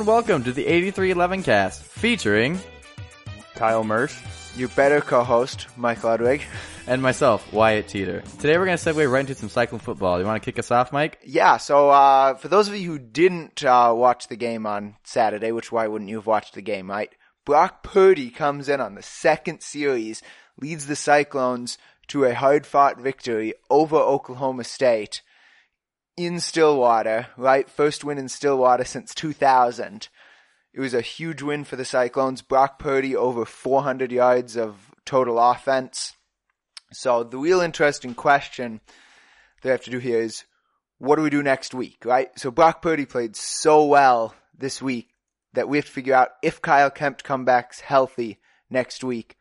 Hello and welcome to the 8311 cast featuring Kyle Mersch. Your better co-host, Mike Ludwig. and myself, Wyatt Teeter. Today we're going to segue right into some cycling football. You want to kick us off, Mike? Yeah, so uh, for those of you who didn't uh, watch the game on Saturday, which why wouldn't you have watched the game, right? Brock Purdy comes in on the second series, leads the Cyclones to a hard-fought victory over Oklahoma State in Stillwater, right? First win in Stillwater since 2000. It was a huge win for the Cyclones. Brock Purdy over 400 yards of total offense. So the real interesting question that I have to do here is, what do we do next week, right? So Brock Purdy played so well this week that we have to figure out if Kyle Kempt comes back healthy next week,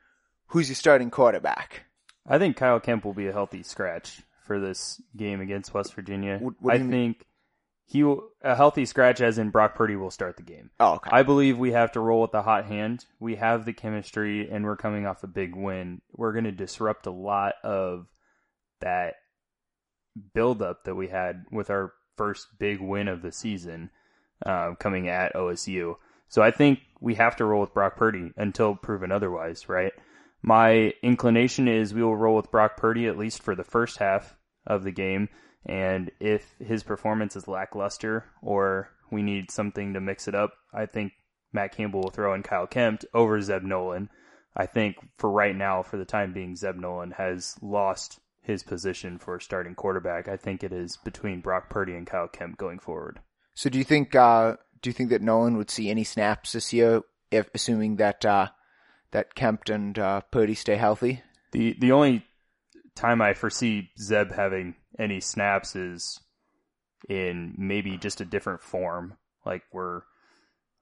who's your starting quarterback? I think Kyle Kempt will be a healthy scratch for this game against West Virginia. What- what I you mean? think he will, a healthy scratch as in Brock Purdy will start the game. Oh, okay. I believe we have to roll with the hot hand. We have the chemistry and we're coming off a big win. We're going to disrupt a lot of that buildup that we had with our first big win of the season uh, coming at OSU. So I think we have to roll with Brock Purdy until proven otherwise, right? My inclination is we will roll with Brock Purdy at least for the first half of the game. And if his performance is lackluster or we need something to mix it up, I think Matt Campbell will throw in Kyle Kempt over Zeb Noland. I think for right now, for the time being, Zeb Noland has lost his position for starting quarterback. I think it is between Brock Purdy and Kyle Kempt going forward. So do you think uh, do you think that Noland would see any snaps this year, if assuming that uh, that Kempt and uh, Purdy stay healthy? The the only time I foresee Zeb having any snaps is in maybe just a different form. Like we're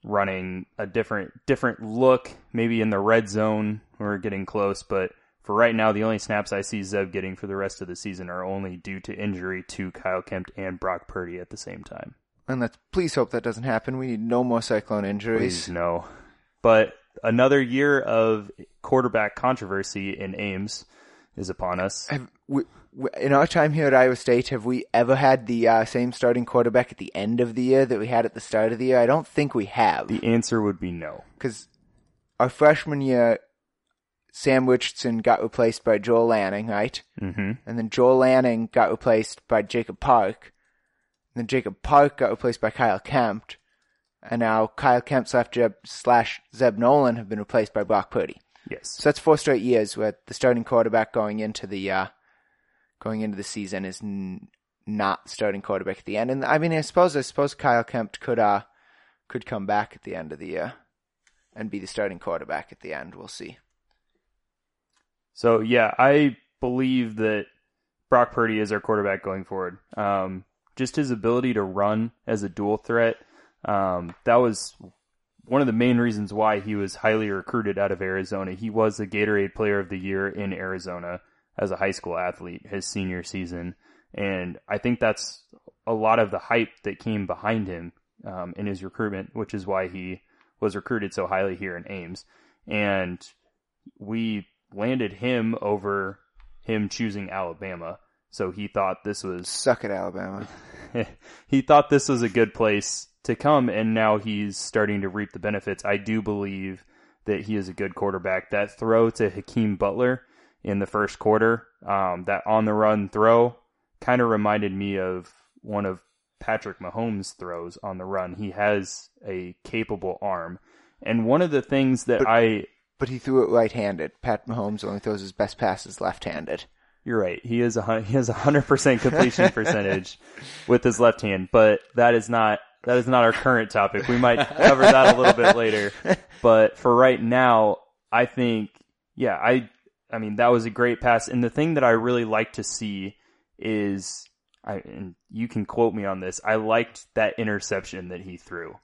running a different different look, maybe in the red zone. We're getting close, but for right now, the only snaps I see Zeb getting for the rest of the season are only due to injury to Kyle Kempt and Brock Purdy at the same time. And let's please hope that doesn't happen. We need no more cyclone injuries. Please no. But another year of quarterback controversy in Ames is upon us. Have we, we, in our time here at Iowa State, have we ever had the uh, same starting quarterback at the end of the year that we had at the start of the year? I don't think we have. The answer would be no. Because our freshman year, Sam Richardson got replaced by Joel Lanning, right? hmm And then Joel Lanning got replaced by Jacob Park. And then Jacob Park got replaced by Kyle Kempt. And now Kyle Kempt slash Zeb, slash Zeb Noland have been replaced by Brock Purdy. Yes. So that's four straight years where the starting quarterback going into the uh, going into the season is n- not starting quarterback at the end. And I mean, I suppose I suppose Kyle Kempt could uh could come back at the end of the year and be the starting quarterback at the end. We'll see. So yeah, I believe that Brock Purdy is our quarterback going forward. Um, just his ability to run as a dual threat. Um, that was one of the main reasons why he was highly recruited out of Arizona. He was the Gatorade Player of the Year in Arizona as a high school athlete his senior season, and I think that's a lot of the hype that came behind him um, in his recruitment, which is why he was recruited so highly here in Ames. And we landed him over him choosing Alabama. So he thought this was Suck at Alabama. he thought this was a good place to come, and now he's starting to reap the benefits. I do believe that he is a good quarterback. That throw to Hakeem Butler in the first quarter, um, that on the run throw, kind of reminded me of one of Patrick Mahomes' throws on the run. He has a capable arm. And one of the things that But- I But he threw it right-handed. Pat Mahomes only throws his best passes left-handed. You're right. He is a he has a hundred percent completion percentage with his left hand, but that is not that is not our current topic. We might cover that a little bit later, but for right now, I think yeah, I I mean that was a great pass, and the thing that I really like to see is I and you can quote me on this. I liked that interception that he threw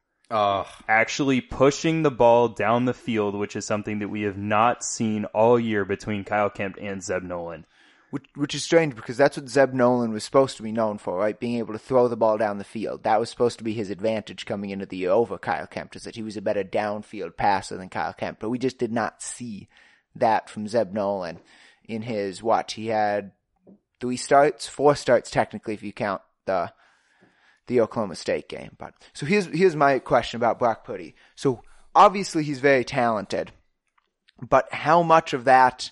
actually pushing the ball down the field, which is something that we have not seen all year between Kyle Kempt and Zeb Noland. Which, which is strange because that's what Zeb Noland was supposed to be known for, right? Being able to throw the ball down the field. That was supposed to be his advantage coming into the year over Kyle Kempt, is that he was a better downfield passer than Kyle Kempt. But we just did not see that from Zeb Noland in his, what? He had three starts, four starts technically if you count the the Oklahoma State game. But so here's here's my question about Brock Purdy. So obviously he's very talented, but how much of that,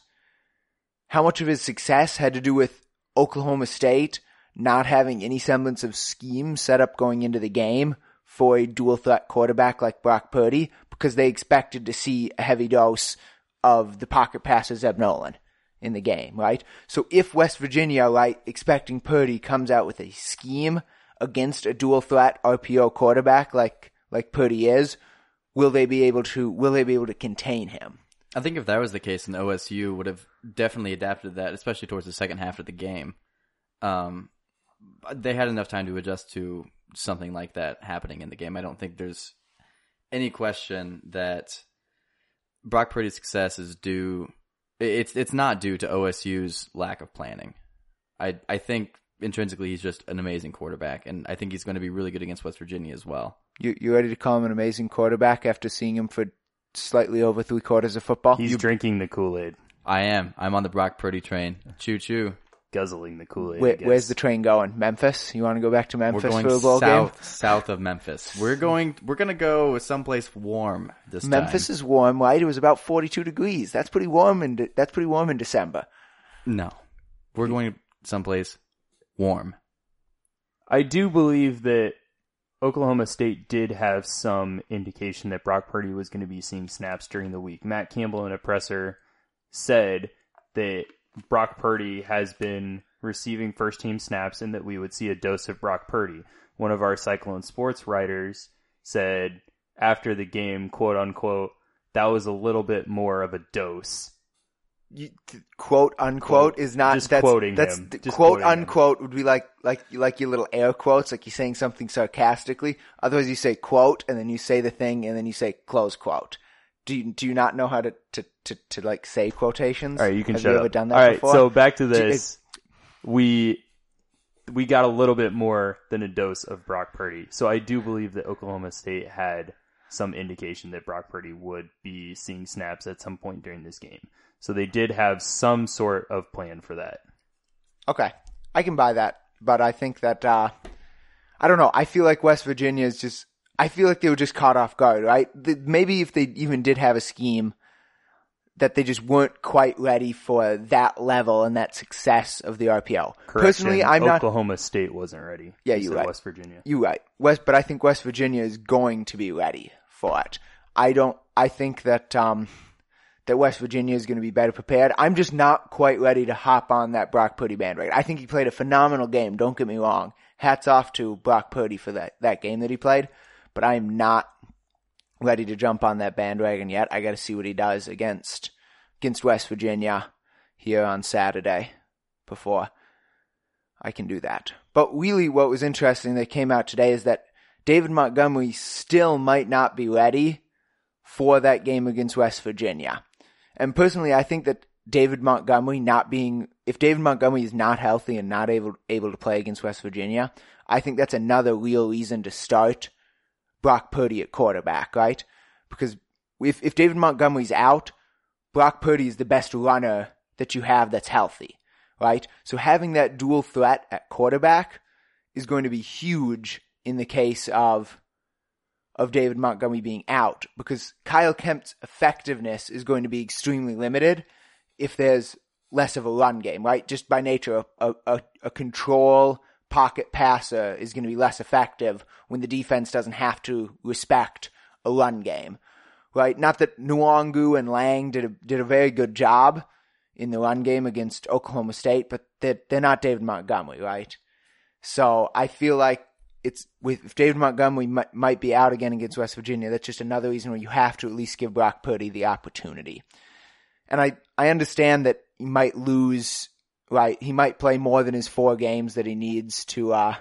how much of his success had to do with Oklahoma State not having any semblance of scheme set up going into the game for a dual threat quarterback like Brock Purdy because they expected to see a heavy dose of the pocket passer Zeb Noland in the game, right? So if West Virginia, right, expecting Purdy comes out with a scheme against a dual threat RPO quarterback like like Purdy is, will they be able to will they be able to contain him? I think if that was the case, then OSU would have definitely adapted that, especially towards the second half of the game. Um, they had enough time to adjust to something like that happening in the game. I don't think there's any question that Brock Purdy's success is due. It's it's not due to OSU's lack of planning. I I think intrinsically he's just an amazing quarterback, and I think he's going to be really good against West Virginia as well. You you ready to call him an amazing quarterback after seeing him for slightly over three quarters of football? He's drinking the Kool Aid, I am. I'm on the Brock Purdy train. Choo choo. guzzling the Kool Aid. Where, where's the train going? Memphis? You want to go back to We're Memphis going for a bowl south game? south of Memphis. We're going. We're gonna go someplace warm this Memphis time. is warm, right? It was about 42 degrees. That's pretty warm in de- that's pretty warm in December. No, we're going someplace warm. I do believe that Oklahoma State did have some indication that Brock Purdy was going to be seeing snaps during the week. Matt Campbell in a presser said that Brock Purdy has been receiving first team snaps and that we would see a dose of Brock Purdy. One of our Cyclone Sports writers said after the game, quote unquote, that was a little bit more of a dose. You, quote unquote Quote. is not Just that's, quoting that's him. Just quote quoting him. unquote would be like like like your little air quotes like you're saying something sarcastically otherwise you say quote and then you say the thing and then you say close quote do you, do you not know how to to, to, to like say quotations All right, you can Have shut you up. ever done that All right, before so back to this. we we got a little bit more than a dose of Brock Purdy. So I do believe that Oklahoma State had some indication that Brock Purdy would be seeing snaps at some point during this game. So they did have some sort of plan for that. Okay, I can buy that, but I think that uh, I don't know. I feel like West Virginia is just. I feel like they were just caught off guard, right? Maybe if they even did have a scheme, that they just weren't quite ready for that level and that success of the RPO. Personally, I'm not. Oklahoma State wasn't ready. Yeah, You right. West Virginia. You right, West, but I think West Virginia is going to be ready for it. I don't. I think that um, that West Virginia is going to be better prepared. I'm just not quite ready to hop on that Brock Purdy bandwagon. I think he played a phenomenal game. Don't get me wrong. Hats off to Brock Purdy for that that game that he played. But I am not ready to jump on that bandwagon yet. I got to see what he does against against West Virginia here on Saturday before I can do that. But really, what was interesting that came out today is that David Montgomery still might not be ready for that game against West Virginia. And personally, I think that David Montgomery not being, if David Montgomery is not healthy and not able, able to play against West Virginia, I think that's another real reason to start Brock Purdy at quarterback, right? Because if, if David Montgomery's out, Brock Purdy is the best runner that you have that's healthy, right? So having that dual threat at quarterback is going to be huge in the case of of David Montgomery being out because Kyle Kempt's effectiveness is going to be extremely limited if there's less of a run game, right? Just by nature, a, a, a control pocket passer is going to be less effective when the defense doesn't have to respect a run game, right? Not that Nwangwu and Lang did a, did a very good job in the run game against Oklahoma State, but they're, they're not David Montgomery, right? So I feel like it's with if David Montgomery might, might be out again against West Virginia. That's just another reason where you have to at least give Brock Purdy the opportunity. And I I understand that he might lose. Right, he might play more than his four games that he needs to. uh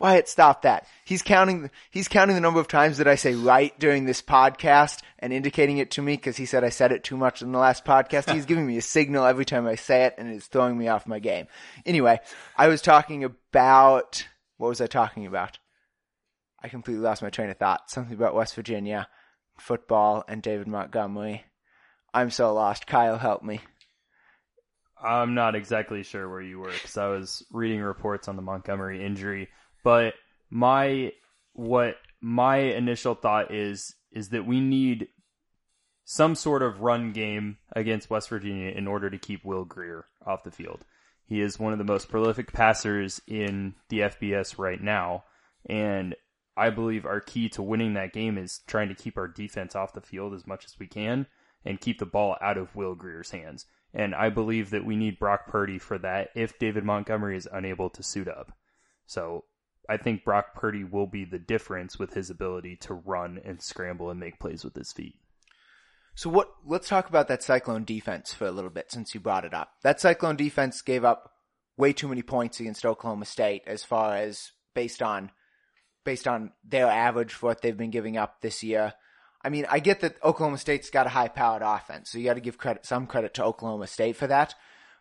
Wyatt, stop that. He's counting. He's counting the number of times that I say right during this podcast and indicating it to me because he said I said it too much in the last podcast. He's giving me a signal every time I say it, and it's throwing me off my game. Anyway, I was talking about what was I talking about? I completely lost my train of thought. Something about West Virginia, football, and David Montgomery. I'm so lost. Kyle, help me. I'm not exactly sure where you were because I was reading reports on the Montgomery injury, but my what my initial thought is is that we need some sort of run game against West Virginia in order to keep Will Grier off the field. He is one of the most prolific passers in the FBS right now, and I believe our key to winning that game is trying to keep our defense off the field as much as we can and keep the ball out of Will Grier's hands. And I believe that we need Brock Purdy for that if David Montgomery is unable to suit up. So I think Brock Purdy will be the difference with his ability to run and scramble and make plays with his feet. So what? Let's talk about that Cyclone defense for a little bit, since you brought it up. That Cyclone defense gave up way too many points against Oklahoma State, as far as based on based on their average for what they've been giving up this year. I mean, I get that Oklahoma State's got a high-powered offense, so you got to give credit, some credit to Oklahoma State for that.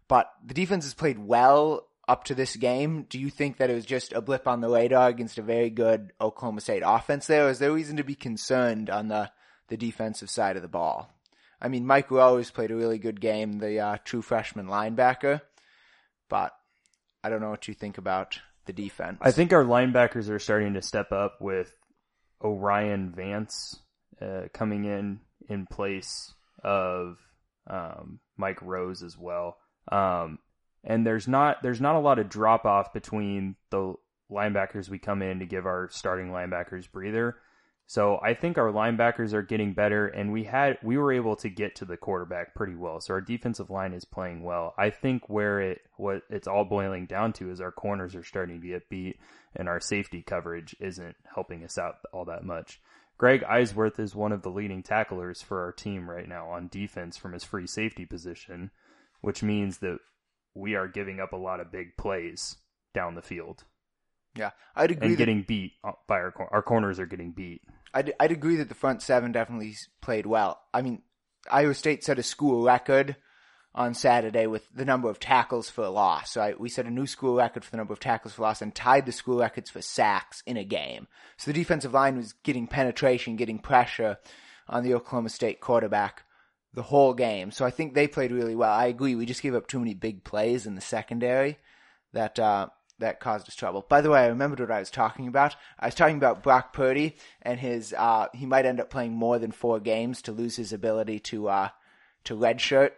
But the defense has played well up to this game. Do you think that it was just a blip on the radar against a very good Oklahoma State offense there, or is there reason to be concerned on the the defensive side of the ball. I mean, Mike Rose has played a really good game, the uh, true freshman linebacker, but I don't know what you think about the defense. I think our linebackers are starting to step up with O'Rien Vance uh, coming in in place of um, Mike Rose as well. Um, and there's not there's not a lot of drop off between the linebackers we come in to give our starting linebackers breather. So I think our linebackers are getting better, and we had we were able to get to the quarterback pretty well. So our defensive line is playing well. I think where it what it's all boiling down to is our corners are starting to get beat, and our safety coverage isn't helping us out all that much. Greg Eisworth is one of the leading tacklers for our team right now on defense from his free safety position, which means that we are giving up a lot of big plays down the field. Yeah, I'd agree. And that, getting beat uh, by our our corners are getting beat. I'd I'd agree that the front seven definitely played well. I mean, Iowa State set a school record on Saturday with the number of tackles for a loss. So I, we set a new school record for the number of tackles for loss and tied the school records for sacks in a game. So the defensive line was getting penetration, getting pressure on the Oklahoma State quarterback the whole game. So I think they played really well. I agree. We just gave up too many big plays in the secondary that uh, that caused us trouble. By the way, I remembered what I was talking about. I was talking about Brock Purdy and his uh, he might end up playing more than four games to lose his ability to uh, to redshirt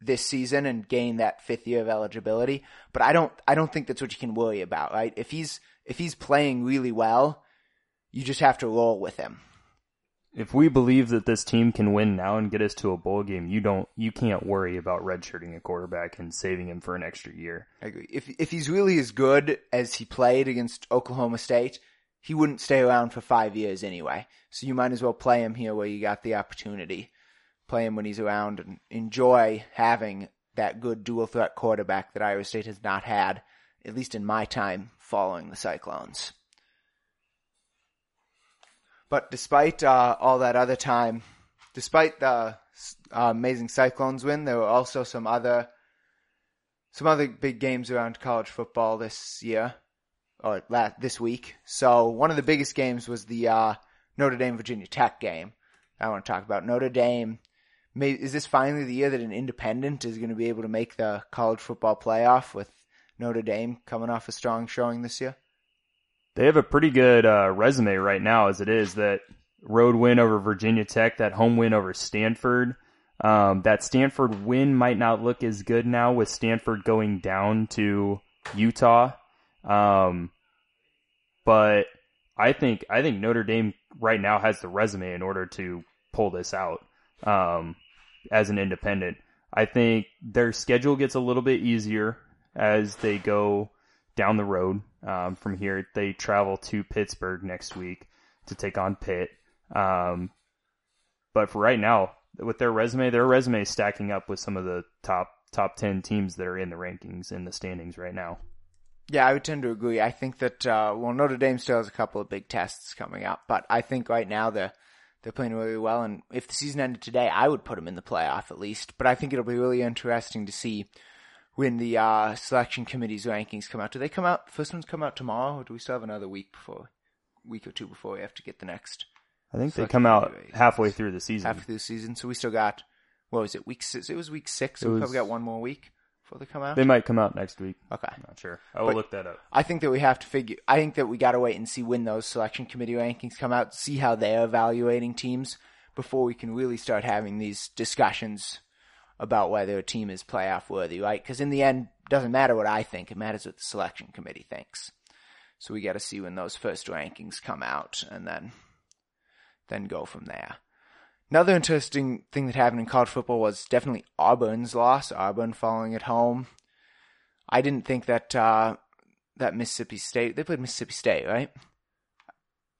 this season and gain that fifth year of eligibility. But I don't I don't think that's what you can worry about, right? If he's if he's playing really well, you just have to roll with him if we believe that this team can win now and get us to a bowl game, you don't, you can't worry about redshirting a quarterback and saving him for an extra year. I agree. If if he's really as good as he played against Oklahoma State, he wouldn't stay around for five years anyway. So you might as well play him here where you got the opportunity. Play him when he's around and enjoy having that good dual threat quarterback that Iowa State has not had, at least in my time following the Cyclones. But despite uh, all that other time, despite the uh, amazing Cyclones win, there were also some other some other big games around college football this year or last, this week. So one of the biggest games was the uh, Notre Dame Virginia Tech game. I want to talk about Notre Dame. Maybe, is this finally the year that an independent is going to be able to make the college football playoff with Notre Dame coming off a strong showing this year? They have a pretty good uh, resume right now as it is. That road win over Virginia Tech, that home win over Stanford. Um, that Stanford win might not look as good now with Stanford going down to Utah. Um, but I think I think Notre Dame right now has the resume in order to pull this out um, as an independent. I think their schedule gets a little bit easier as they go down the road um, from here. They travel to Pittsburgh next week to take on Pitt. Um, but for right now, with their resume, their resume is stacking up with some of the top top ten teams that are in the rankings in the standings right now. Yeah, I would tend to agree. I think that uh, well, Notre Dame still has a couple of big tests coming up, but I think right now they're they're playing really well. And if the season ended today, I would put them in the playoff at least. But I think it'll be really interesting to see when the uh, selection committee's rankings come out. Do they come out? First ones come out tomorrow, or do we still have another week before, week or two before we have to get the next? I think they come out halfway through the season. Halfway through the season, so we still got what was it? Week six? It was week six. So we probably got one more week before they come out? They might come out next week. Okay. I'm not sure. I will But- look that up. I think that we have to figure. I think that we got to wait and see when those selection committee rankings come out, see how they're evaluating teams before we can really start having these discussions about whether a team is playoff worthy, right? Because in the end, doesn't matter what I think; it matters what the selection committee thinks. So we got to see when those first rankings come out, and then then go from there. Another interesting thing that happened in college football was definitely Auburn's loss. Auburn falling at home. I didn't think that uh, that Mississippi State they played Mississippi State, right?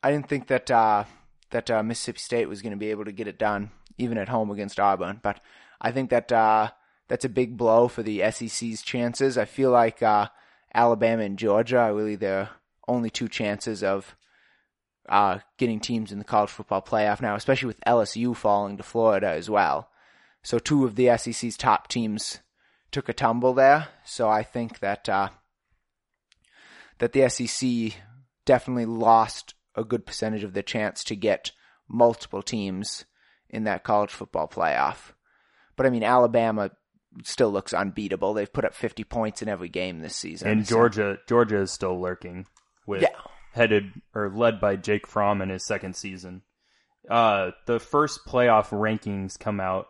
I didn't think that uh, that uh, Mississippi State was going to be able to get it done even at home against Auburn, but I think that uh, that's a big blow for the SEC's chances. I feel like uh, Alabama and Georgia are really their only two chances of uh, getting teams in the college football playoff now, especially with LSU falling to Florida as well. So two of the SEC's top teams took a tumble there. So I think that uh, that the SEC definitely lost a good percentage of their chance to get multiple teams in that college football playoff. But I mean, Alabama still looks unbeatable. They've put up 50 points in every game this season. And So- Georgia, Georgia is still lurking with Yeah. headed or led by Jake Fromm in his second season. Uh, the first playoff rankings come out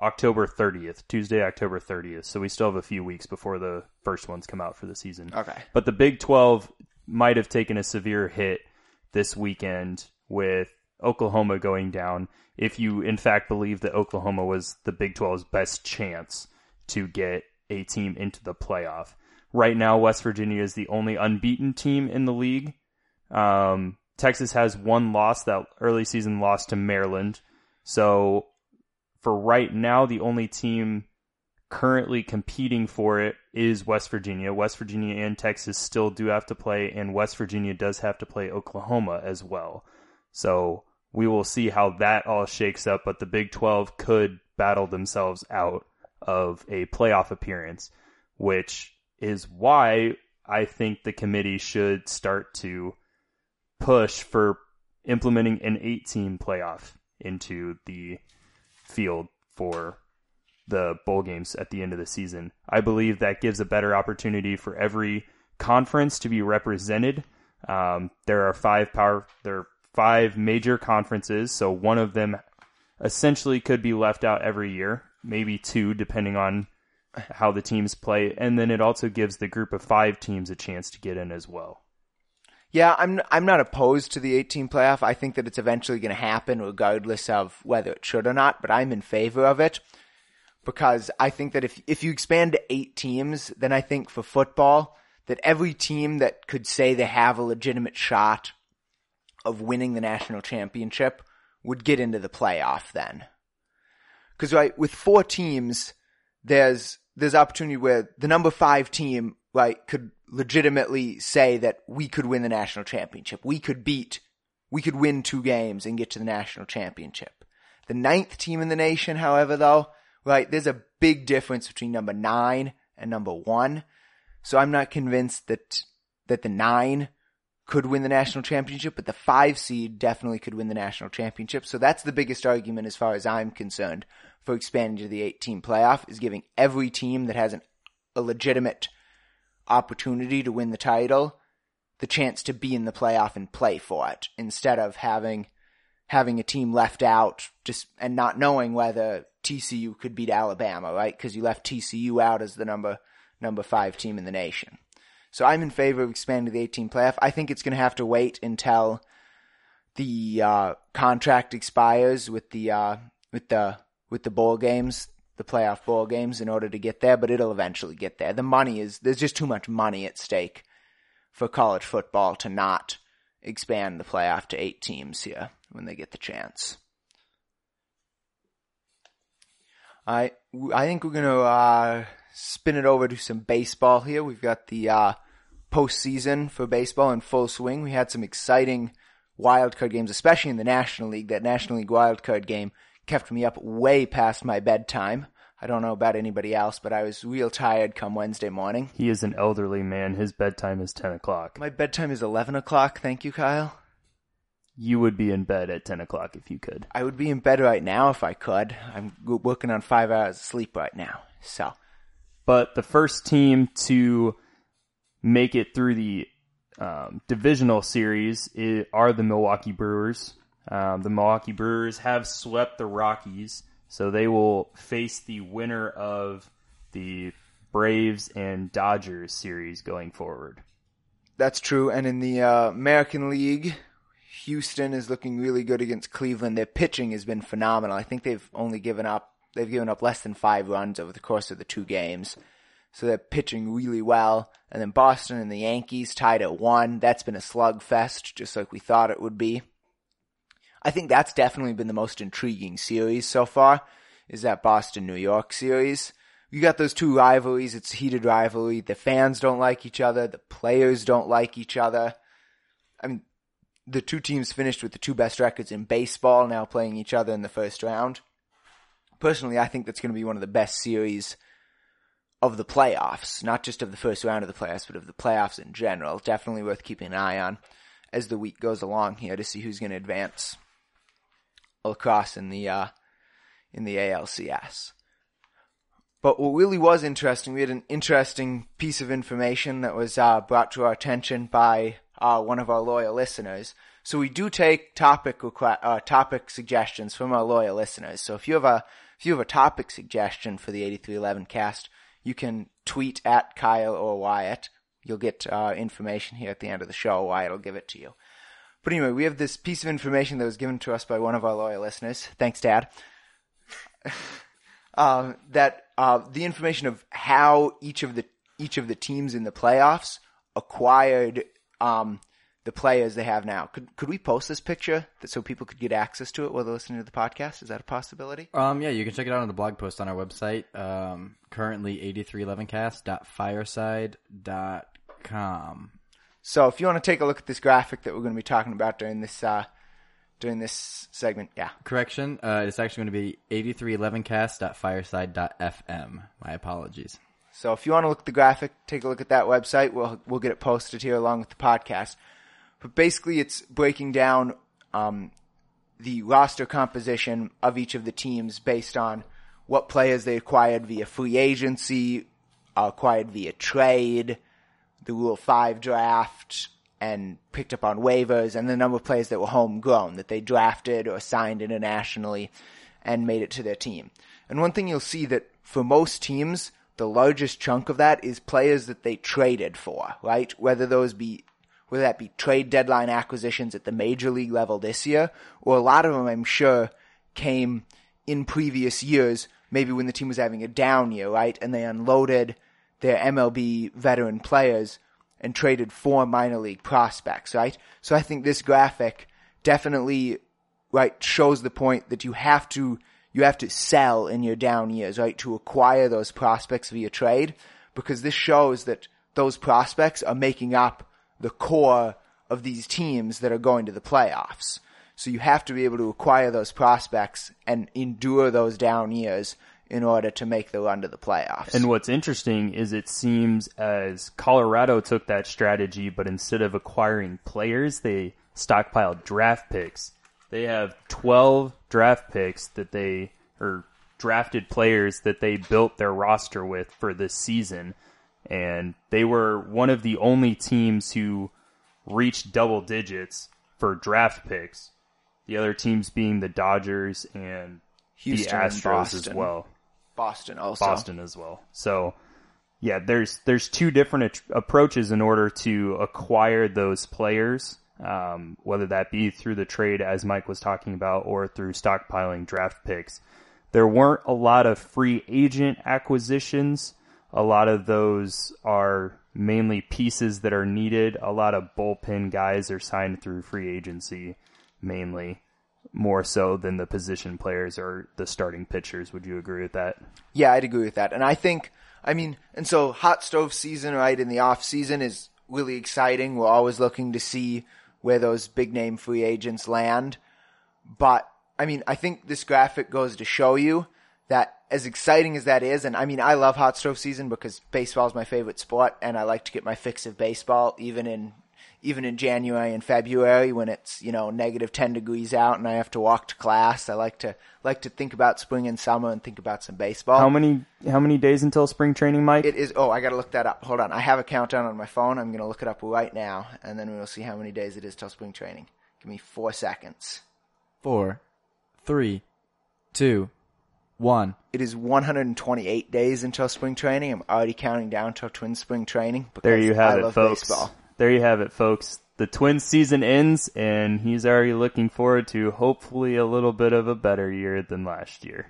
October 30th, Tuesday, October 30th. So we still have a few weeks before the first ones come out for the season. Okay. But the Big 12 might have taken a severe hit this weekend with Oklahoma going down. If you, in fact, believe that Oklahoma was the Big 12's best chance to get a team into the playoff. Right now, West Virginia is the only unbeaten team in the league. Um, Texas has one loss, that early season loss to Maryland. So for right now, the only team currently competing for it is West Virginia. West Virginia and Texas still do have to play, and West Virginia does have to play Oklahoma as well. So we will see how that all shakes up, but the Big 12 could battle themselves out of a playoff appearance, which is why I think the committee should start to push for implementing an eight team playoff into the field for the bowl games at the end of the season. I believe that gives a better opportunity for every conference to be represented. Um, there are five power, there are five major conferences, so one of them essentially could be left out every year, maybe two, depending on how the teams play, and then it also gives the group of five teams a chance to get in as well. Yeah, I'm I'm not opposed to the 18 playoff. I think that it's eventually going to happen regardless of whether it should or not, but I'm in favor of it because I think that if if you expand to 8 teams, then I think for football that every team that could say they have a legitimate shot of winning the national championship would get into the playoff then. Cuz right, with 4 teams, there's there's opportunity where the number 5 team right could legitimately say that we could win the national championship. We could beat, we could win two games and get to the national championship. The ninth team in the nation, however, though, right, there's a big difference between number nine and number one. So I'm not convinced that, that the nine could win the national championship, but the five seed definitely could win the national championship. So that's the biggest argument as far as I'm concerned for expanding to the eight team playoff is giving every team that has an, a legitimate opportunity to win the title the chance to be in the playoff and play for it instead of having having a team left out just and not knowing whether TCU could beat Alabama, right? Because you left TCU out as the number number five team in the nation. So I'm in favor of expanding the 18 playoff. I think it's going to have to wait until the uh, contract expires with the uh, with the with the bowl games, the playoff bowl games, in order to get there. But it'll eventually get there. The money is there's just too much money at stake for college football to not expand the playoff to eight teams here when they get the chance. I I think we're gonna uh, spin it over to some baseball here. We've got the uh, postseason for baseball in full swing. We had some exciting wild card games, especially in the National League. That National League wild card game kept me up way past my bedtime. I don't know about anybody else, but I was real tired come Wednesday morning. He is an elderly man. His bedtime is 10 o'clock. My bedtime is 11 o'clock. Thank you, Kyle. You would be in bed at 10 o'clock if you could. I would be in bed right now if I could. I'm working on five hours of sleep right now. So, But the first team to make it through the um, divisional series are the Milwaukee Brewers. Um, the Milwaukee Brewers have swept the Rockies, so they will face the winner of the Braves and Dodgers series going forward. That's true. And in the uh, American League, Houston is looking really good against Cleveland. Their pitching has been phenomenal. I think they've only given up they've given up less than five runs over the course of the two games. So they're pitching really well. And then Boston and the Yankees tied at one. That's been a slugfest, just like we thought it would be. I think that's definitely been the most intriguing series so far, is that Boston New York series. You got those two rivalries. It's a heated rivalry. The fans don't like each other. The players don't like each other. I mean, the two teams finished with the two best records in baseball now playing each other in the first round. Personally, I think that's going to be one of the best series of the playoffs, not just of the first round of the playoffs, but of the playoffs in general. Definitely worth keeping an eye on as the week goes along here to see who's going to advance across in the uh, in the ALCS. But what really was interesting, we had an interesting piece of information that was uh, brought to our attention by uh, one of our loyal listeners. So we do take topic requ- uh, topic suggestions from our loyal listeners. So if you have a if you have a topic suggestion for the 8311 cast, you can tweet at Kyle or Wyatt. You'll get uh, information here at the end of the show. Wyatt will give it to you. But anyway, we have this piece of information that was given to us by one of our loyal listeners. Thanks, Dad. um, that uh, the information of how each of the each of the teams in the playoffs acquired um, the players they have now. Could could we post this picture so people could get access to it while they're listening to the podcast? Is that a possibility? Um, yeah, you can check it out on the blog post on our website. Um, currently 8311cast.fireside.com. So if you want to take a look at this graphic that we're going to be talking about during this uh, during this segment, yeah. Correction, uh, it's actually going to be 8311cast.fireside.fm. My apologies. So if you want to look at the graphic, take a look at that website. We'll we'll get it posted here along with the podcast. But basically, it's breaking down um, the roster composition of each of the teams based on what players they acquired via free agency, acquired via trade, the Rule Five draft, and picked up on waivers, and the number of players that were homegrown that they drafted or signed internationally and made it to their team. And one thing you'll see that for most teams, the largest chunk of that is players that they traded for, right? Whether those be whether that be trade deadline acquisitions at the major league level this year, or a lot of them I'm sure came in previous years, maybe when the team was having a down year, right? And they unloaded their MLB veteran players and traded for minor league prospects, right? So I think this graphic definitely right shows the point that you have to you have to sell in your down years, right, to acquire those prospects via trade, because this shows that those prospects are making up the core of these teams that are going to the playoffs. So you have to be able to acquire those prospects and endure those down years in order to make the run to the playoffs. And what's interesting is it seems as Colorado took that strategy, but instead of acquiring players, they stockpiled draft picks. They have 12 draft picks that they, or drafted players that they built their roster with for this season. And they were one of the only teams who reached double digits for draft picks. The other teams being the Dodgers and Houston the Astros as well. Boston also. Boston as well. So, yeah, there's there's two different at- approaches in order to acquire those players, um, whether that be through the trade, as Mike was talking about, or through stockpiling draft picks. There weren't a lot of free agent acquisitions. A lot of those are mainly pieces that are needed. A lot of bullpen guys are signed through free agency, mainly more so than the position players or the starting pitchers. Would you agree with that? Yeah, I'd agree with that. And I think, I mean, and so hot stove season, right, in the off season is really exciting. We're always looking to see where those big name free agents land. But, I mean, I think this graphic goes to show you that as exciting as that is, and I mean, I love hot stove season because baseball is my favorite sport and I like to get my fix of baseball even in, even in January and February when it's you know negative ten degrees out and I have to walk to class. I like to like to think about spring and summer and think about some baseball. How many how many days until spring training, Mike? It is. Oh, I got to look that up. Hold on. I have a countdown on my phone. I'm going to look it up right now, and then we'll see how many days it is till spring training. Give me four seconds. Four, three, two, one. It is 128 days until spring training. I'm already counting down till Twins spring training. there you have I it, folks. Baseball. There you have it, folks. The Twins season ends, and he's already looking forward to hopefully a little bit of a better year than last year.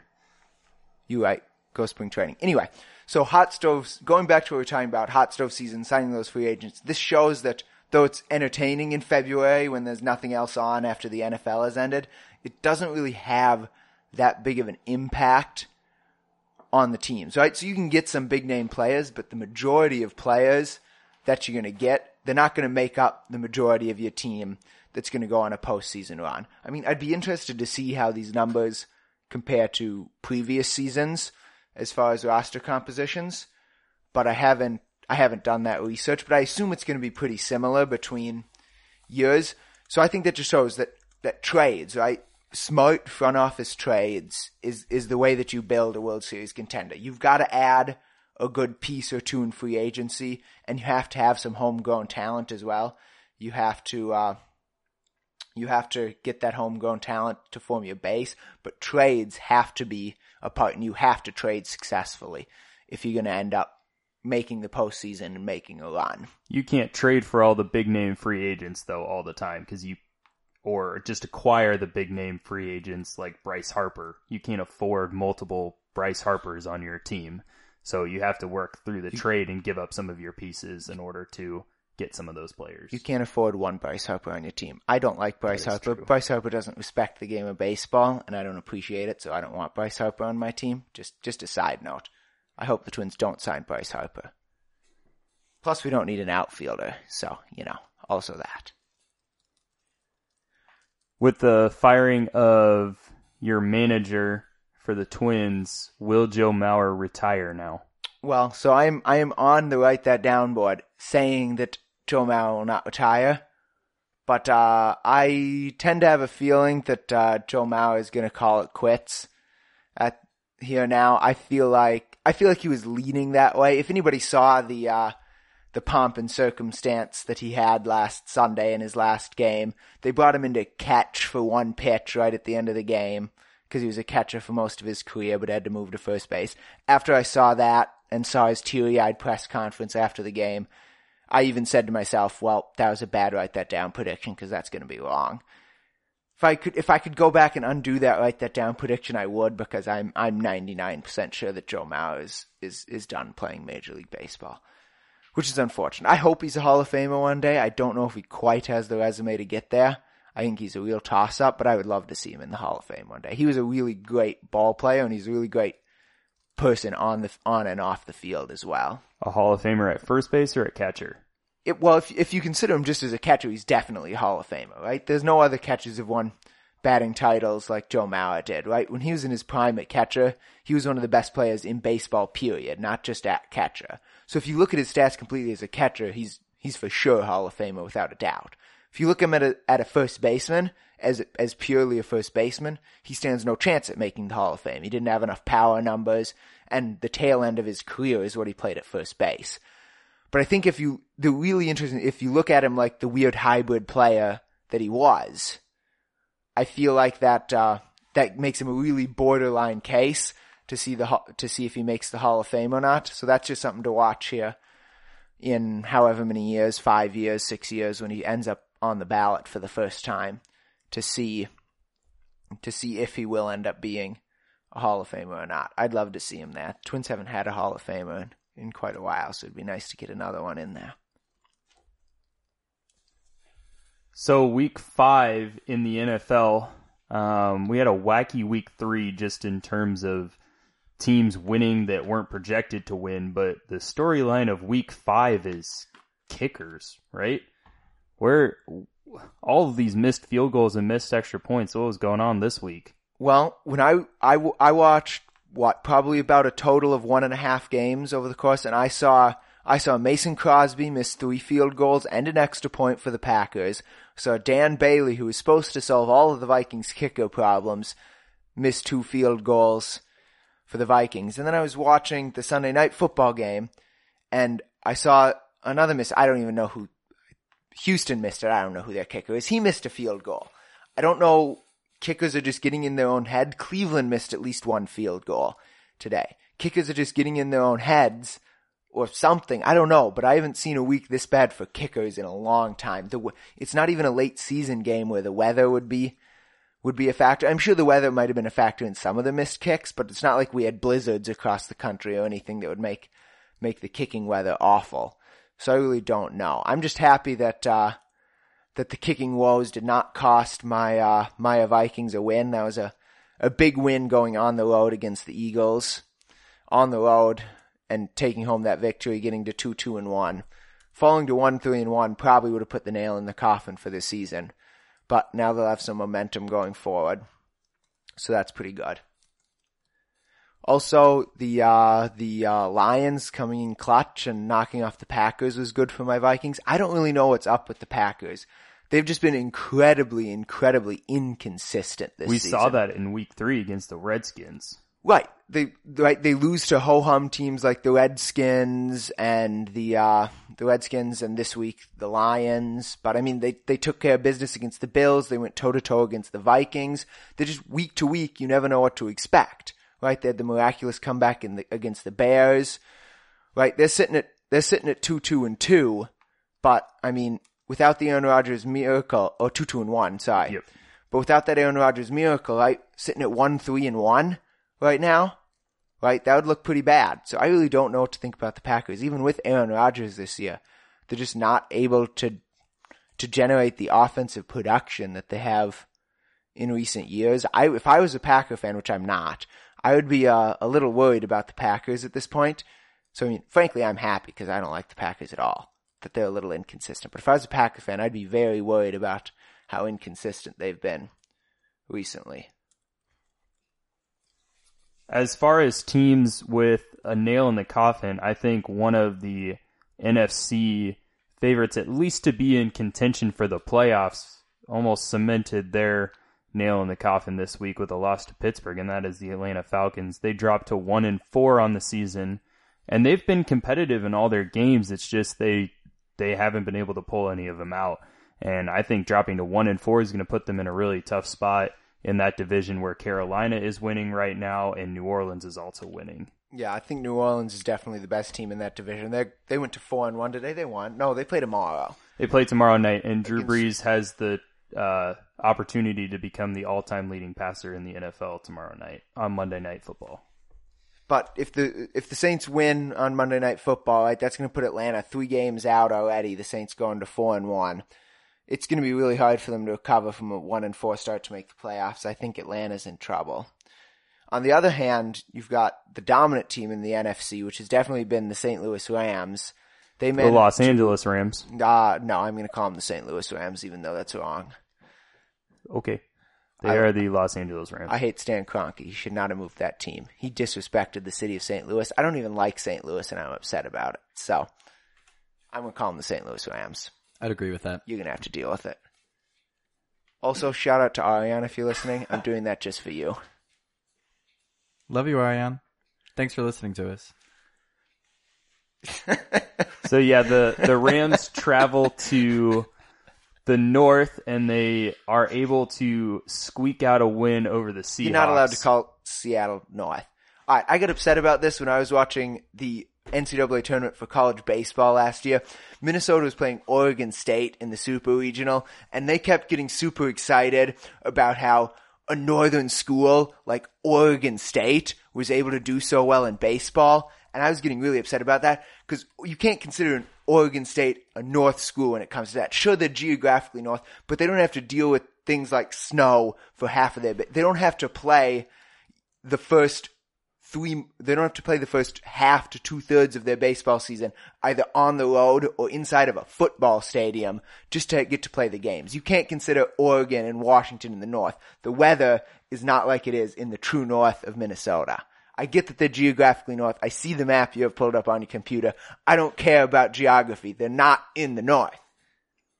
You right. Go spring training. Anyway, so hot stoves, going back to what we were talking about, hot stove season, signing those free agents. This shows that though it's entertaining in February when there's nothing else on after the NFL has ended, it doesn't really have that big of an impact on the teams, right? So you can get some big name players, but the majority of players that you're going to get, they're not going to make up the majority of your team that's going to go on a postseason run. I mean, I'd be interested to see how these numbers compare to previous seasons as far as roster compositions, but I haven't I haven't done that research, but I assume it's going to be pretty similar between years. So I think that just shows that that trades, right? Smart front office trades is is the way that you build a World Series contender. You've got to add a good piece or two in free agency, and you have to have some homegrown talent as well. You have to uh, you have to get that homegrown talent to form your base, but trades have to be a part, and you have to trade successfully if you're going to end up making the postseason and making a run. You can't trade for all the big name free agents though all the time because you or just acquire the big name free agents like Bryce Harper. You can't afford multiple Bryce Harpers on your team. So you have to work through the trade and give up some of your pieces in order to get some of those players. You can't afford one Bryce Harper on your team. I don't like Bryce Harper. true. Bryce Harper doesn't respect the game of baseball, and I don't appreciate it, so I don't want Bryce Harper on my team. Just just a side note. I hope the Twins don't sign Bryce Harper. Plus, we don't need an outfielder, so you know, also that. With the firing of your manager for the Twins, will Joe Mauer retire now? Well, so I'm I am on the write that down board saying that Joe Mauer will not retire, but uh, I tend to have a feeling that uh, Joe Mauer is going to call it quits at here now. I feel like I feel like he was leaning that way. If anybody saw the uh, the pomp and circumstance that he had last Sunday in his last game, they brought him in to catch for one pitch right at the end of the game because he was a catcher for most of his career, but had to move to first base. After I saw that and saw his teary-eyed press conference after the game, I even said to myself, "Well, that was a bad write that down prediction because that's going to be wrong." If I could, if I could go back and undo that write that down prediction, I would because I'm I'm 99% sure that Joe Mauer is is is done playing Major League Baseball, which is unfortunate. I hope he's a Hall of Famer one day. I don't know if he quite has the resume to get there. I think he's a real toss up, but I would love to see him in the Hall of Fame one day. He was a really great ball player and he's a really great person on the on and off the field as well. A Hall of Famer at first base or at catcher? It, well, if if you consider him just as a catcher, he's definitely a Hall of Famer, right? There's no other catchers who've won batting titles like Joe Mauer did, right? When he was in his prime at catcher, he was one of the best players in baseball, period, not just at catcher. So if you look at his stats completely as a catcher, he's he's for sure Hall of Famer without a doubt. If you look him at a, at a first baseman, as as purely a first baseman, he stands no chance at making the Hall of Fame. He didn't have enough power numbers, and the tail end of his career is what he played at first base. But I think if you, the really interesting, if you look at him like the weird hybrid player that he was, I feel like that, uh, that makes him a really borderline case to see the, to see if he makes the Hall of Fame or not. So that's just something to watch here in however many years, five years, six years, when he ends up on the ballot for the first time to see, to see if he will end up being a Hall of Famer or not. I'd love to see him there. Twins haven't had a Hall of Famer in, in quite a while, so it'd be nice to get another one in there. So week five in the NFL, um, we had a wacky week three just in terms of teams winning that weren't projected to win, but the storyline of week five is kickers, right? Where all of these missed field goals and missed extra points, what was going on this week? Well, when I I watched what probably about a total of one and a half games over the course, and I saw I saw Mason Crosby miss three field goals and an extra point for the Packers. Saw Dan Bailey, who was supposed to solve all of the Vikings kicker problems, miss two field goals for the Vikings. And then I was watching the Sunday night football game and I saw another miss. I don't even know who Houston missed it. I don't know who their kicker is. He missed a field goal. I don't know. Kickers are just getting in their own head. Cleveland missed at least one field goal today. Kickers are just getting in their own heads or something. I don't know, but I haven't seen a week this bad for kickers in a long time. The, it's not even a late season game where the weather would be would be a factor. I'm sure the weather might have been a factor in some of the missed kicks, but it's not like we had blizzards across the country or anything that would make make the kicking weather awful. So I really don't know. I'm just happy that uh, that the kicking woes did not cost my uh, Vikings a win. That was a a big win going on the road against the Eagles on the road and taking home that victory, getting to two two and one. Falling to one three and one probably would have put the nail in the coffin for this season. But now they'll have some momentum going forward. So that's pretty good. Also, the uh, the uh, Lions coming in clutch and knocking off the Packers was good for my Vikings. I don't really know what's up with the Packers. They've just been incredibly, incredibly inconsistent this we season. We saw that in week three against the Redskins. Right. They right they lose to ho hum teams like the Redskins and the uh the Redskins and this week the Lions. But I mean they they took care of business against the Bills, they went toe to toe against the Vikings. They're just week to week, you never know what to expect. Right? They had the miraculous comeback in the against the Bears. Right? They're sitting at they're sitting at two two and two, but I mean without the Aaron Rodgers miracle or two two and one, sorry. Yep. But without that Aaron Rodgers miracle, right, sitting at one three and one right now, right, that would look pretty bad. So I really don't know what to think about the Packers. Even with Aaron Rodgers this year, they're just not able to to generate the offensive production that they have in recent years. I if I was a Packer fan, which I'm not, I would be uh, a little worried about the Packers at this point. So I mean, frankly, I'm happy because I don't like the Packers at all. That they're a little inconsistent. But if I was a Packer fan, I'd be very worried about how inconsistent they've been recently. As far as teams with a nail in the coffin, I think one of the NFC favorites, at least to be in contention for the playoffs, almost cemented their nail in the coffin this week with a loss to Pittsburgh, and that is the Atlanta Falcons. They dropped to one and four on the season, and they've been competitive in all their games. It's just they they haven't been able to pull any of them out. And I think dropping to one and four is going to put them in a really tough spot in that division where Carolina is winning right now and New Orleans is also winning. Yeah, I think New Orleans is definitely the best team in that division. They they went to four and one today. They won. No, they play tomorrow. They play tomorrow night, and Drew Brees has the uh, opportunity to become the all-time leading passer in the NFL tomorrow night on Monday Night Football. But if the if the Saints win on Monday Night Football, right, that's going to put Atlanta three games out already. The Saints going to four and one. It's going to be really hard for them to recover from a one and four start to make the playoffs. I think Atlanta's in trouble. On the other hand, you've got the dominant team in the NFC, which has definitely been the St. Louis Rams. They may The Los Angeles Rams. Uh, no, I'm going to call them the St. Louis Rams, even though that's wrong. Okay. They I- are the Los Angeles Rams. I hate Stan Kroenke. He should not have moved that team. He disrespected the city of St. Louis. I don't even like St. Louis, and I'm upset about it. So I'm going to call them the St. Louis Rams. I'd agree with that. You're going to have to deal with it. Also, shout out to Ariane if you're listening. I'm doing that just for you. Love you, Ariane. Thanks for listening to us. So yeah, the the Rams travel to the north and they are able to squeak out a win over the Seahawks. You're not allowed to call Seattle North. All right, I got upset about this when I was watching the NCAA tournament for college baseball last year. Minnesota was playing Oregon State in the Super Regional, and they kept getting super excited about how a northern school like Oregon State was able to do so well in baseball. And I was getting really upset about that because you can't consider an Oregon State a north school when it comes to that. Sure, they're geographically north, but they don't have to deal with things like snow for half of their, they don't have to play the first three, they don't have to play the first half to two thirds of their baseball season either on the road or inside of a football stadium just to get to play the games. You can't consider Oregon and Washington in the north. The weather is not like it is in the true north of Minnesota. I get that they're geographically north. I see the map you have pulled up on your computer. I don't care about geography. They're not in the north.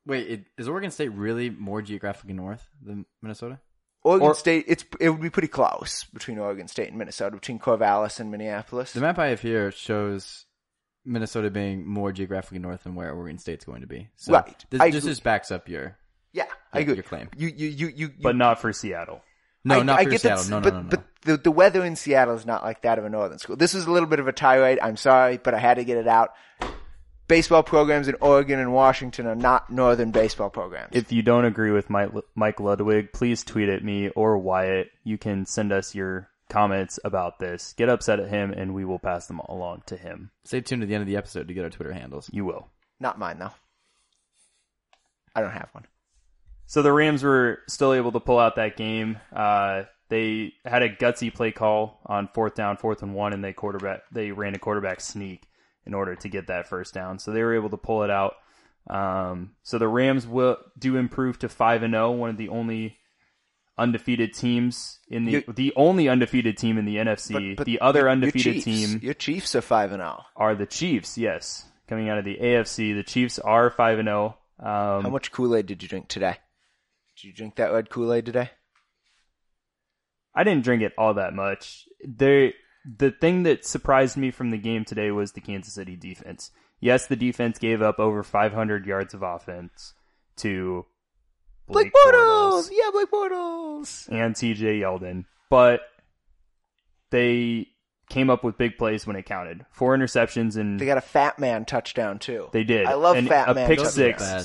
Wait, it, is Oregon State really more geographically north than Minnesota? Oregon Or- State, it's it would be pretty close between Oregon State and Minnesota, between Corvallis and Minneapolis. The map I have here shows Minnesota being more geographically north than where Oregon State's going to be. So Right. This, I this just backs up your. yeah, I agree. your claim. You you you you. but not for Seattle. No, I, not I for get Seattle. that, No, no, but, no, no. But the, the weather in Seattle is not like that of a northern school. This is a little bit of a tirade. I'm sorry, but I had to get it out. Baseball programs in Oregon and Washington are not northern baseball programs. If you don't agree with Mike, Mike Ludwig, please tweet at me or Wyatt. You can send us your comments about this. Get upset at him, and we will pass them along to him. Stay tuned to the end of the episode to get our Twitter handles. You will. not mine though. I don't have one. So the Rams were still able to pull out that game. Uh, they had a gutsy play call on fourth down, fourth and one, and they quarterback they ran a quarterback sneak in order to get that first down. So they were able to pull it out. Um, so the Rams will do improve to five and zero, one of the only undefeated teams in the You- the only undefeated team in the NFC. But the other your- your undefeated Chiefs- team Your Chiefs are five and oh. zero. are the Chiefs. Yes, coming out of the AFC, the Chiefs are five and zero. Um, How much Kool Aid did you drink today? Did you drink that red Kool Aid today? I didn't drink it all that much. There, the thing that surprised me from the game today was the Kansas City defense. Yes, the defense gave up over 500 yards of offense to Blake, Blake Bortles, yeah, Blake Bortles. and TJ Yeldon, but they came up with big plays when it counted. Four interceptions and They got a fat man touchdown too. they did. I love And fat a man pick touchdowns.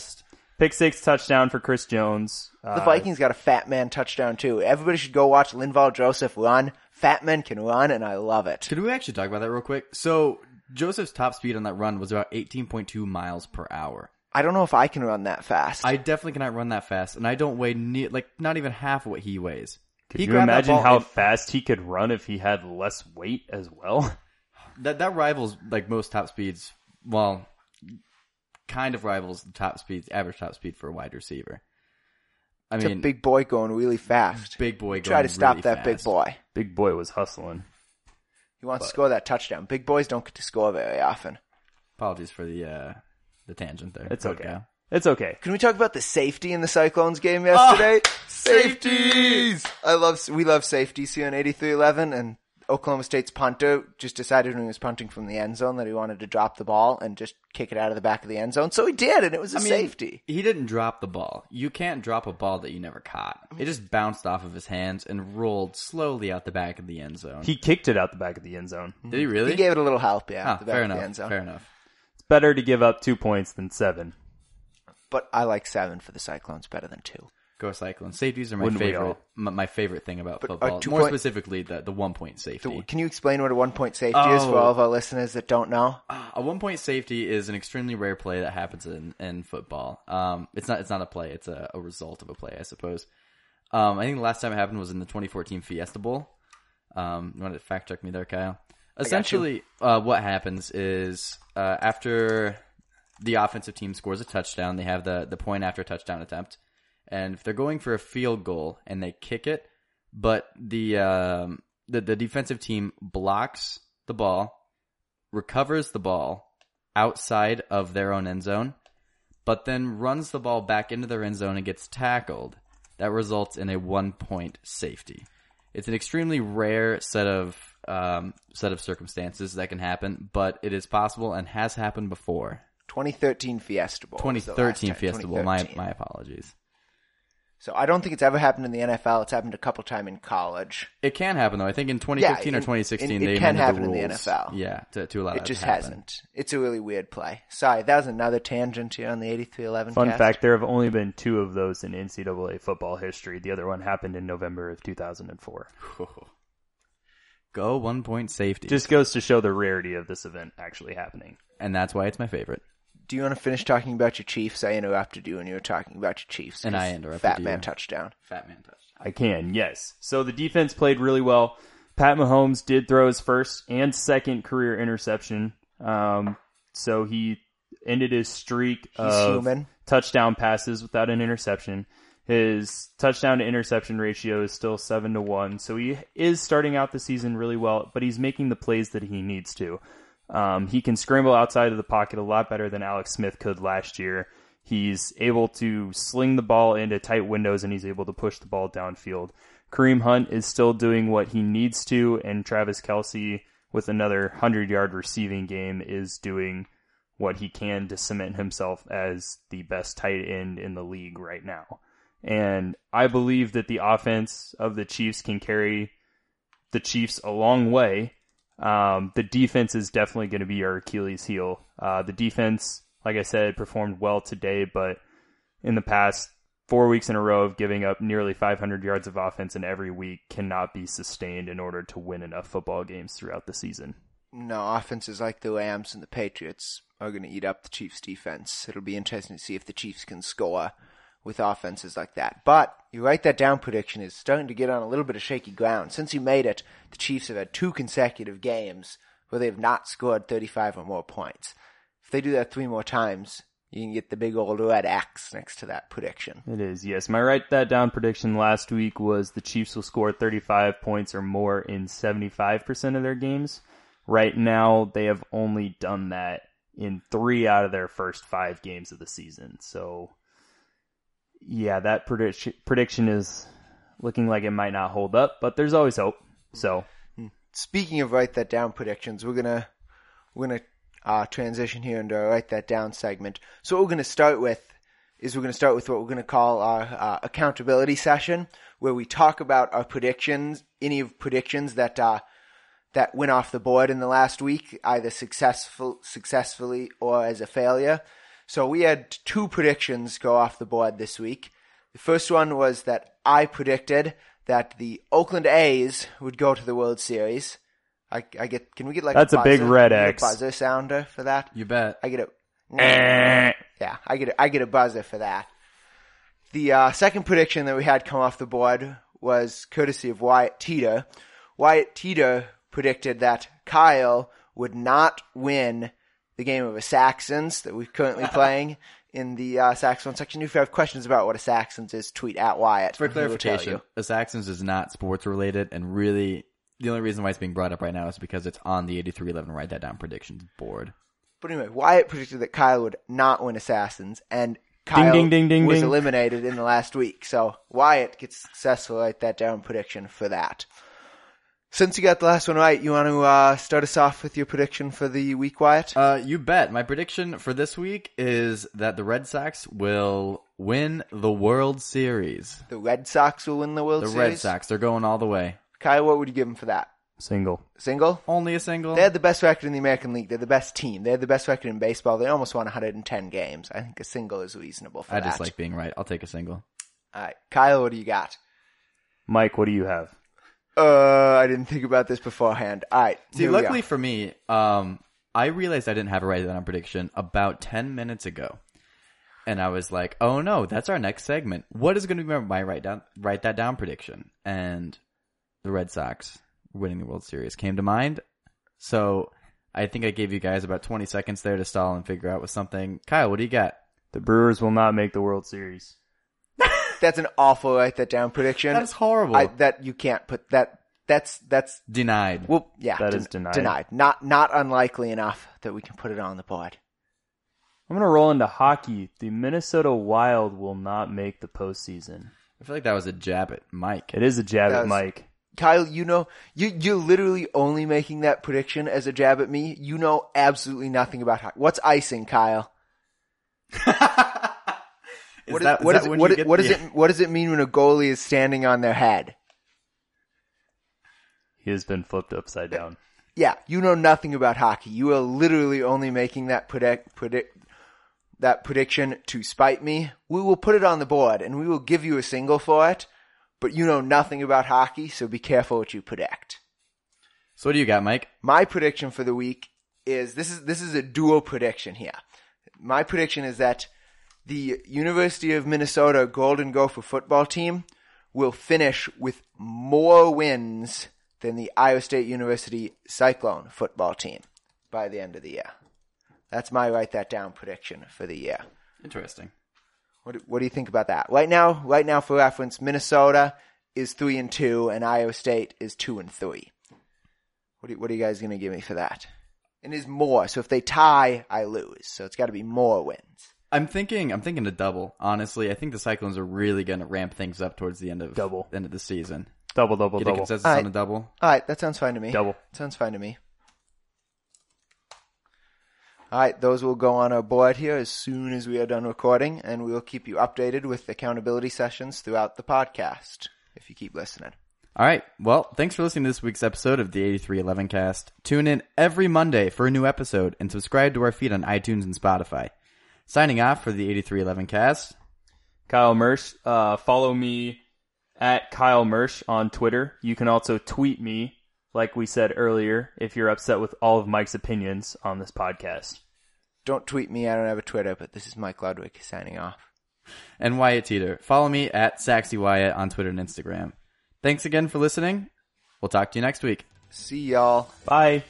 six, pick six touchdown for Chris Jones. The Uh, Vikings got a fat man touchdown too. Everybody should go watch Linval Joseph run. Fat men can run, and I love it. Could we actually talk about that real quick? So Joseph's top speed on that run was about 18.2 miles per hour. I don't know if I can run that fast. I definitely cannot run that fast, and I don't weigh ne- like not even half of what he weighs. Could he you grabbed imagine how and- fast he could run if he had less weight as well? that that rivals like most top speeds. Well, kind of rivals the top speeds, average top speed for a wide receiver. I it's mean, a big boy going really fast. big boy. Try to stop really that big boy. Big boy was hustling. He wants to score that touchdown. Big boys don't get to score very often. Apologies for the uh the tangent there. It's Go, okay. It's okay. Can we talk about the safety in the Cyclones game yesterday? Oh, safeties! I love, we love safeties here on 8311 and Oklahoma State's punter just decided when he was punting from the end zone that he wanted to drop the ball and just kick it out of the back of the end zone. So he did and it was a I mean, safety. He didn't drop the ball. You can't drop a ball that you never caught. It just bounced off of his hands and rolled slowly out the back of the end zone. He kicked it out the back of the end zone. Did he really? He gave it a little help, yeah, Ah, the back fair of the enough. end zone. Fair enough. It's better to give up two points than seven. But I like seven for the Cyclones better than two. Go Cyclones. Safeties are my Wouldn't we favorite. all? My, my favorite thing about But, uh, football. two More point- specifically, the the one point So safety. can you explain what a one point safety is for Oh. all of our listeners that don't know? A one point safety is an extremely rare play that happens in, in football. Um, it's not it's not a play. It's a, a result of a play, I suppose. Um, I think the last time it happened was in the 2014 Fiesta Bowl. Um, you want to fact check me there, Kyle? Essentially, uh, what happens is uh, after the offensive team scores a touchdown, they have the the point after touchdown attempt, and if they're going for a field goal and they kick it, but the um, the the defensive team blocks the ball, recovers the ball outside of their own end zone, but then runs the ball back into their end zone and gets tackled, that results in a one point safety. It's an extremely rare set of um, set of circumstances that can happen, but it is possible and has happened before. 2013 Fiesta Bowl. was the last 2013 time, Fiesta Bowl. My my apologies. So I don't think it's ever happened in the NFL. It's happened a couple time in college. It can happen though. I think in 2015 or in- 2016 in- it they can amended happen the in the. NFL. Yeah, to, to allow It that just to happen. hasn't. It's a really weird play. Sorry, that was another tangent here on the 8311 Fun cast. fact: there have only been two of those in NCAA football history. The other one happened in November of 2004. Go one point safety. Just goes to show the rarity of this event actually happening. and that's why it's my favorite. Do you want to finish talking about your Chiefs? I interrupted you when you were talking about your Chiefs. And I 'cause interrupted Fat you. man touchdown. Fat man touchdown. I can, yes. So the defense played really well. Pat Mahomes did throw his first and second career interception. Um, so he ended his streak He's of human. touchdown passes without an interception. His touchdown to interception ratio is still seven to one, so he is starting out the season really well, but he's making the plays that he needs to. Um, he can scramble outside of the pocket a lot better than Alex Smith could last year. He's able to sling the ball into tight windows and he's able to push the ball downfield. Kareem Hunt is still doing what he needs to, and Travis Kelce, with another 100 yard receiving game, is doing what he can to cement himself as the best tight end in the league right now. And I believe that the offense of the Chiefs can carry the Chiefs a long way. Um, the defense is definitely going to be our Achilles heel. Uh, the defense, like I said, performed well today, but in the past four weeks in a row of giving up nearly 500 yards of offense in every week cannot be sustained in order to win enough football games throughout the season. No, offenses like the Rams and the Patriots are going to eat up the Chiefs' defense. It'll be interesting to see if the Chiefs can score with offenses like that. But you write that down prediction is starting to get on a little bit of shaky ground. Since you made it, the Chiefs have had two consecutive games where they have not scored 35 or more points. If they do that three more times, you can get the big old red X next to that prediction. It is, yes. My write that down prediction last week was the Chiefs will score 35 points or more in 75% of their games. Right now, they have only done that in three out of their first five games of the season. So, yeah, that prediction prediction is looking like it might not hold up, but there's always hope. So, Speaking of write that down predictions, we're gonna we're gonna uh, transition here into our write that down segment. So what we're gonna start with is we're gonna start with what we're gonna call our uh, accountability session, where we talk about our predictions, any of predictions that uh, that went off the board in the last week, either successful successfully or as a failure. So we had two predictions go off the board this week. The first one was that I predicted that the Oakland A's would go to the World Series. I, I get. Can we get like That's a big buzzer- red can we get buzzer sounder for that? You bet. I get a. eh, Yeah, I get a, I get a buzzer for that. The uh, second prediction that we had come off the board was courtesy of Wyatt Teeter. Wyatt Teeter predicted that Kyle would not win the game of Assassins that we're currently playing in the uh, Saxon section. If you have questions about what Assassins is, tweet at Wyatt. For and he will tell clarification, the Saxons is not sports related, and really the only reason why it's being brought up right now is because it's on the 8311 Write That Down predictions board. But anyway, Wyatt predicted that Kyle would not win Assassins, and Kyle ding, ding, ding, was eliminated in the last week. So Wyatt gets successful write that down prediction for that. Since you got the last one right, you want to uh, start us off with your prediction for the week, Wyatt? Uh, you bet. My prediction for this week is that the Red Sox will win the World Series. the Red Sox will win the World Series. The Series. Red Sox, they're going all the way. Kyle, what would you give them for that? single. Single? Only a single. They had the best record in the American League. They're the best team. They had the best record in baseball. They almost won 110 games. I think a single is reasonable for I that. I just like being right. I'll take a single. All right, Kyle, what do you got? Mike, what do you have? Uh, I didn't think about this beforehand. All right, See, here we go. luckily for me, um, I realized I didn't have a write down prediction about 10 minutes ago. And I was like, oh no, that's our next segment. What is going to be my write down, write that down prediction? And the Red Sox winning the World Series came to mind. So I think I gave you guys about 20 seconds there to stall and figure out with something. Kyle, what do you got? The Brewers will not make the World Series. That's an awful write that down prediction. That is horrible. I, that you can't put that. That's that's Denied. well, yeah, That den- is denied. Denied. Not not unlikely enough that we can put it on the board. I'm going to roll into hockey. The Minnesota Wild will not make the postseason. I feel like that was a jab at Mike. It is a jab That at was- Mike. Kyle, you know, you you're literally only making that prediction as a jab at me. You know absolutely nothing about hockey. What's icing, Kyle? Is What is, that- is what that is- what you is- get what does the- it what does it mean when a goalie is standing on their head? He has been flipped upside down. Yeah, you know nothing about hockey. You are literally only making that predict predict that prediction to spite me. We will put it on the board and we will give you a single for it, but you know nothing about hockey, so be careful what you predict. So what do you got, Mike? My prediction for the week is this is this is a dual prediction here. My prediction is that the University of Minnesota Golden Gopher football team will finish with more wins than the Iowa State University Cyclone football team by the end of the year. That's my write that down prediction for the year. Interesting. What do, what do you think about that? Right now, right now for reference, Minnesota is three and two, and Iowa State is two and three. What, do, what are you guys going to give me for that? And is more. So if they tie, I lose. So it's got to be more wins. I'm thinking. I'm thinking a double. Honestly, I think the Cyclones are really going to ramp things up towards the end of Double. end of the season. Double, double, Get a double. consensus All on a double. All right, that sounds fine to me. Double. Sounds fine to me. All right, those will go on our board here as soon as we are done recording, and we will keep you updated with accountability sessions throughout the podcast if you keep listening. All right. Well, thanks for listening to this week's episode of the 8311 cast. Tune in every Monday for a new episode and subscribe to our feed on iTunes and Spotify. Signing off for the 8311 cast. Kyle Mersch. Uh, follow me at Kyle Mersch on Twitter. You can also tweet me, like we said earlier, if you're upset with all of Mike's opinions on this podcast. Don't tweet me, I don't have a Twitter, but this is Mike Ludwig signing off. And Wyatt Teeter. Follow me at Saxy Wyatt on Twitter and Instagram. Thanks again for listening. We'll talk to you next week. See y'all. Bye.